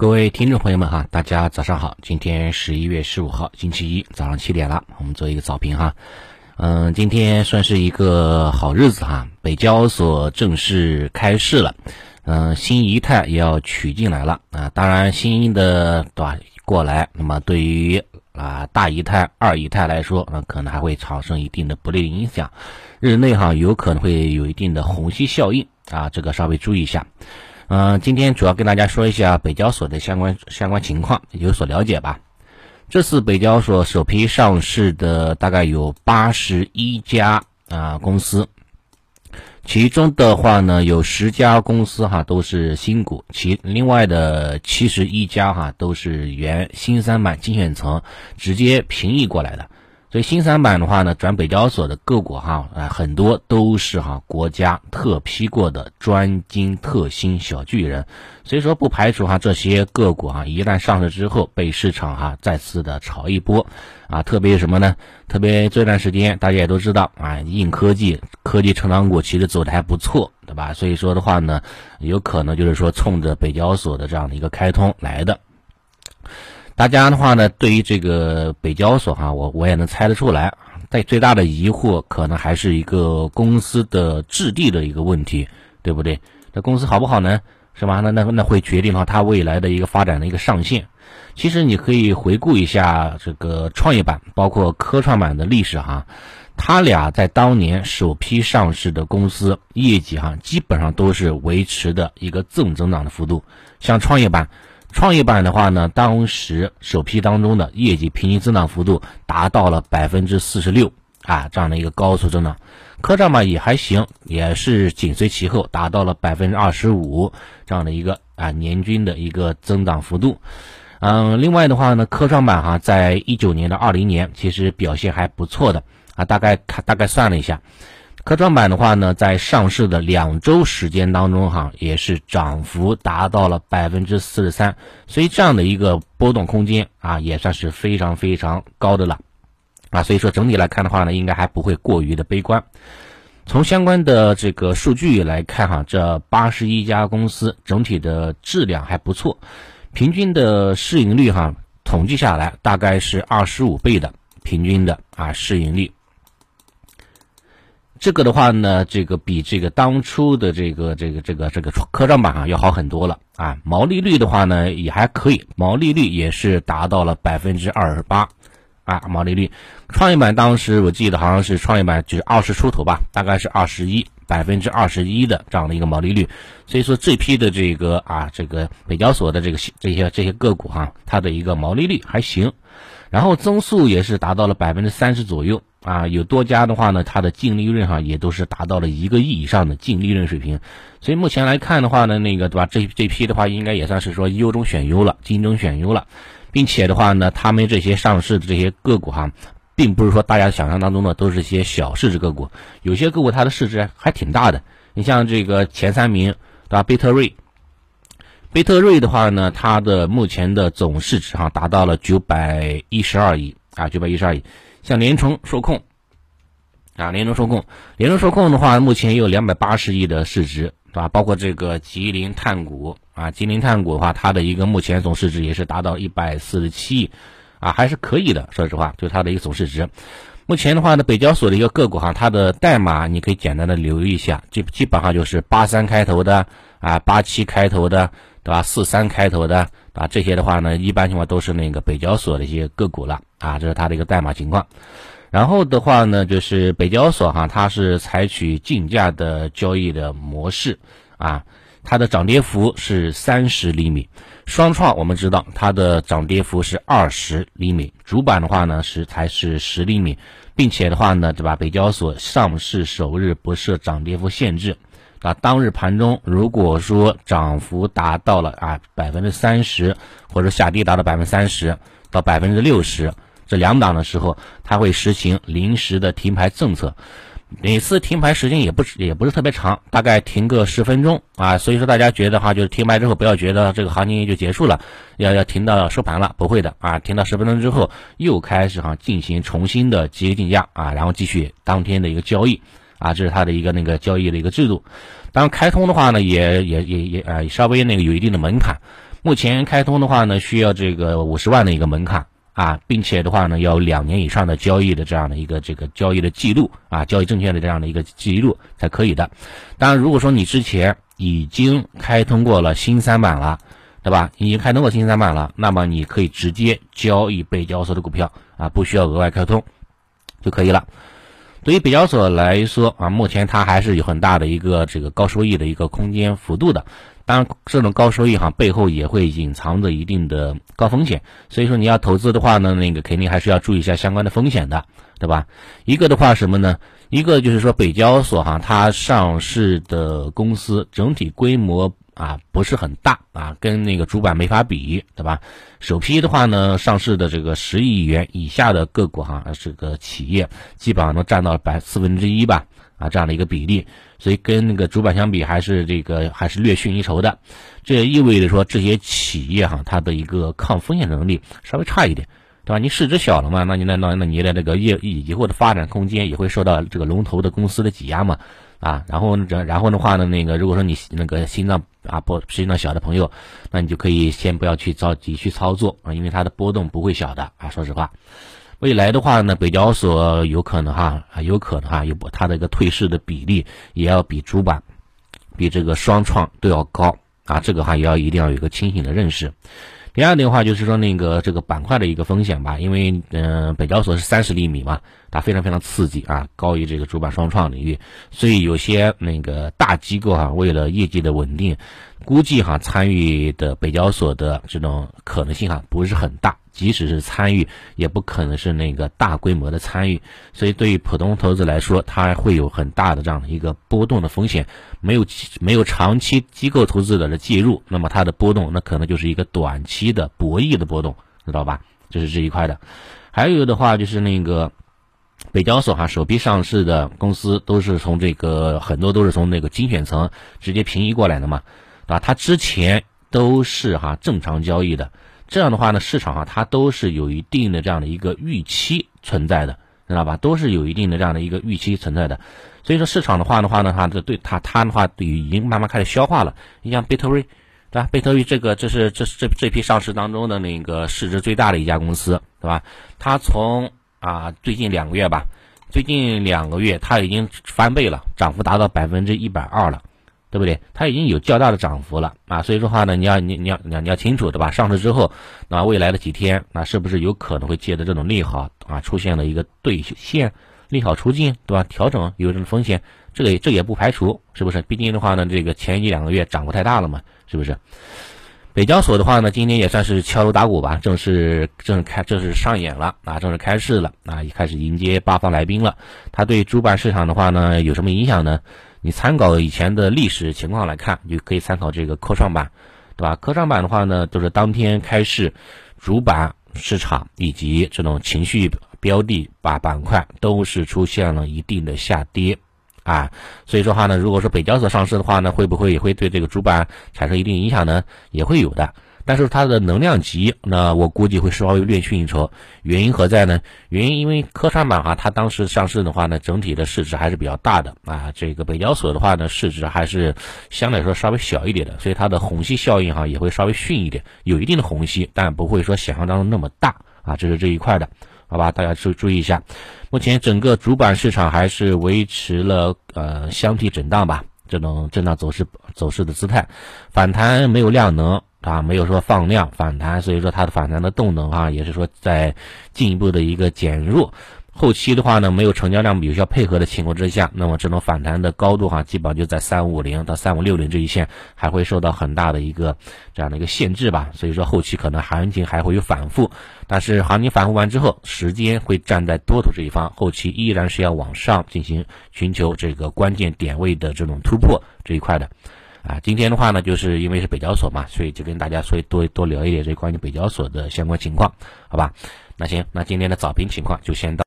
各位听众朋友们哈，大家早上好，今天十一月十五号，星期一早上七点了，我们做一个早评哈。嗯，今天算是一个好日子哈，北交所正式开市了，嗯，新一态也要取进来了啊。当然，新的对吧过来，那么对于啊大一泰、二一泰来说，那可能还会产生一定的不利影响，日内哈有可能会有一定的虹吸效应啊，这个稍微注意一下。嗯，今天主要跟大家说一下北交所的相关相关情况，有所了解吧。这次北交所首批上市的大概有八十一家啊公司，其中的话呢有十家公司哈都是新股，其另外的七十一家哈都是原新三板精选层直接平移过来的。所以新三板的话呢，转北交所的个股哈，啊很多都是哈国家特批过的专精特新小巨人，所以说不排除哈这些个股哈一旦上市之后被市场哈再次的炒一波，啊特别什么呢？特别这段时间大家也都知道啊，硬科技科技成长股其实走的还不错，对吧？所以说的话呢，有可能就是说冲着北交所的这样的一个开通来的。大家的话呢，对于这个北交所哈，我我也能猜得出来。但最大的疑惑可能还是一个公司的质地的一个问题，对不对？这公司好不好呢？是吧？那那那会决定了它未来的一个发展的一个上限。其实你可以回顾一下这个创业板，包括科创板的历史哈，它俩在当年首批上市的公司业绩哈，基本上都是维持的一个正增长的幅度。像创业板。创业板的话呢，当时首批当中的业绩平均增长幅度达到了百分之四十六啊，这样的一个高速增长。科创板也还行，也是紧随其后，达到了百分之二十五这样的一个啊年均的一个增长幅度。嗯，另外的话呢，科创板哈，在一九年到二零年其实表现还不错的啊，大概看大概算了一下。科创板的话呢，在上市的两周时间当中，哈，也是涨幅达到了百分之四十三，所以这样的一个波动空间啊，也算是非常非常高的了，啊，所以说整体来看的话呢，应该还不会过于的悲观。从相关的这个数据来看，哈，这八十一家公司整体的质量还不错，平均的市盈率哈，统计下来大概是二十五倍的平均的啊市盈率。这个的话呢，这个比这个当初的这个这个这个这个科创板啊要好很多了啊。毛利率的话呢也还可以，毛利率也是达到了百分之二十八啊。毛利率，创业板当时我记得好像是创业板就是二十出头吧，大概是二十一百分之二十一的这样的一个毛利率。所以说这批的这个啊这个北交所的这个这些这些个股哈，它的一个毛利率还行，然后增速也是达到了百分之三十左右。啊，有多家的话呢，它的净利润哈也都是达到了一个亿以上的净利润水平，所以目前来看的话呢，那个对吧？这这批的话应该也算是说优中选优了，精中选优了，并且的话呢，他们这些上市的这些个股哈，并不是说大家想象当中的都是些小市值个股，有些个股它的市值还挺大的。你像这个前三名对吧？贝特瑞，贝特瑞的话呢，它的目前的总市值哈达到了九百一十二亿啊，九百一十二亿。像联成数控啊，联成数控，联成数控的话，目前也有两百八十亿的市值，对吧？包括这个吉林碳谷啊，吉林碳谷的话，它的一个目前总市值也是达到一百四十七亿，啊，还是可以的。说实话，就它的一个总市值。目前的话呢，北交所的一个个股哈，它的代码你可以简单的留意一下，基基本上就是八三开头的啊，八七开头的，对吧？四三开头的啊，这些的话呢，一般情况都是那个北交所的一些个股了。啊，这是它的一个代码情况，然后的话呢，就是北交所哈，它是采取竞价的交易的模式啊，它的涨跌幅是三十厘米，双创我们知道它的涨跌幅是二十厘米，主板的话呢是才是十厘米，并且的话呢，对吧？北交所上市首日不设涨跌幅限制，啊，当日盘中如果说涨幅达到了啊百分之三十，或者下跌达到百分之三十到百分之六十。这两档的时候，它会实行临时的停牌政策，每次停牌时间也不也不是特别长，大概停个十分钟啊。所以说大家觉得话，就是停牌之后不要觉得这个行情就结束了，要要停到收盘了，不会的啊，停到十分钟之后又开始哈进行重新的集合竞价啊，然后继续当天的一个交易啊，这是它的一个那个交易的一个制度。当然开通的话呢，也也也也呃稍微那个有一定的门槛。目前开通的话呢，需要这个五十万的一个门槛啊，并且的话呢，要两年以上的交易的这样的一个这个交易的记录啊，交易证券的这样的一个记录才可以的。当然，如果说你之前已经开通过了新三板了，对吧？已经开通过新三板了，那么你可以直接交易被交所的股票啊，不需要额外开通就可以了。对于北交所来说啊，目前它还是有很大的一个这个高收益的一个空间幅度的。当然，这种高收益哈背后也会隐藏着一定的高风险，所以说你要投资的话呢，那个肯定还是要注意一下相关的风险的，对吧？一个的话什么呢？一个就是说北交所哈，它上市的公司整体规模。啊，不是很大啊，跟那个主板没法比，对吧？首批的话呢，上市的这个十亿元以下的个股哈，这个企业基本上能占到百四分之一吧，啊，这样的一个比例，所以跟那个主板相比，还是这个还是略逊一筹的。这也意味着说，这些企业哈，它的一个抗风险能力稍微差一点，对吧？你市值小了嘛，那你那那那你的这个业以后的发展空间也会受到这个龙头的公司的挤压嘛。啊，然后然然后的话呢，那个如果说你那个心脏啊不心脏小的朋友，那你就可以先不要去着急去操作啊，因为它的波动不会小的啊。说实话，未来的话呢，北交所有可能哈，有可能哈，有它的一个退市的比例也要比主板，比这个双创都要高啊。这个话也要一定要有一个清醒的认识。第二的话就是说那个这个板块的一个风险吧，因为嗯，北交所是三十厘米嘛，它非常非常刺激啊，高于这个主板双创领域，所以有些那个大机构哈，为了业绩的稳定，估计哈参与的北交所的这种可能性哈不是很大。即使是参与，也不可能是那个大规模的参与，所以对于普通投资来说，它会有很大的这样的一个波动的风险。没有没有长期机构投资者的介入，那么它的波动，那可能就是一个短期的博弈的波动，知道吧？这是这一块的。还有的话就是那个北交所哈，首批上市的公司都是从这个很多都是从那个精选层直接平移过来的嘛，对吧？它之前都是哈正常交易的。这样的话呢，市场上它都是有一定的这样的一个预期存在的，知道吧？都是有一定的这样的一个预期存在的。所以说市场的话的话呢，它这对它它的话已经慢慢开始消化了。你像贝特瑞，对吧？贝特瑞这个这是这是这这批上市当中的那个市值最大的一家公司，对吧？它从啊最近两个月吧，最近两个月它已经翻倍了，涨幅达到百分之一百二了。对不对？它已经有较大的涨幅了啊，所以说话呢，你要你你要你要你要清楚对吧？上市之后，那未来的几天，那是不是有可能会借着这种利好啊，出现了一个兑现利好出尽，对吧？调整有这种风险，这个这也不排除，是不是？毕竟的话呢，这个前一两个月涨幅太大了嘛，是不是？北交所的话呢，今天也算是敲锣打鼓吧，正式正式开正式上演了啊，正式开市了啊，也开始迎接八方来宾了。它对主板市场的话呢，有什么影响呢？你参考以前的历史情况来看，就可以参考这个科创板，对吧？科创板的话呢，就是当天开市，主板市场以及这种情绪标的把板块都是出现了一定的下跌，啊，所以说话呢，如果说北交所上市的话呢，会不会也会对这个主板产生一定影响呢？也会有的。但是它的能量级，那我估计会稍微略逊一筹。原因何在呢？原因因为科创板哈，它当时上市的话呢，整体的市值还是比较大的啊。这个北交所的话呢，市值还是相对来说稍微小一点的，所以它的虹吸效应哈也会稍微逊一点，有一定的虹吸，但不会说想象当中那么大啊。这是这一块的，好吧？大家注注意一下。目前整个主板市场还是维持了呃箱体震荡吧，这种震荡走势走势的姿态，反弹没有量能。啊，没有说放量反弹，所以说它的反弹的动能啊，也是说在进一步的一个减弱。后期的话呢，没有成交量有效配合的情况之下，那么这种反弹的高度哈，基本上就在三五零到三五六零这一线，还会受到很大的一个这样的一个限制吧。所以说后期可能行情还会有反复，但是行情反复完之后，时间会站在多头这一方，后期依然是要往上进行寻求这个关键点位的这种突破这一块的。啊，今天的话呢，就是因为是北交所嘛，所以就跟大家说多多聊一点这关于北交所的相关情况，好吧？那行，那今天的早评情况就先到。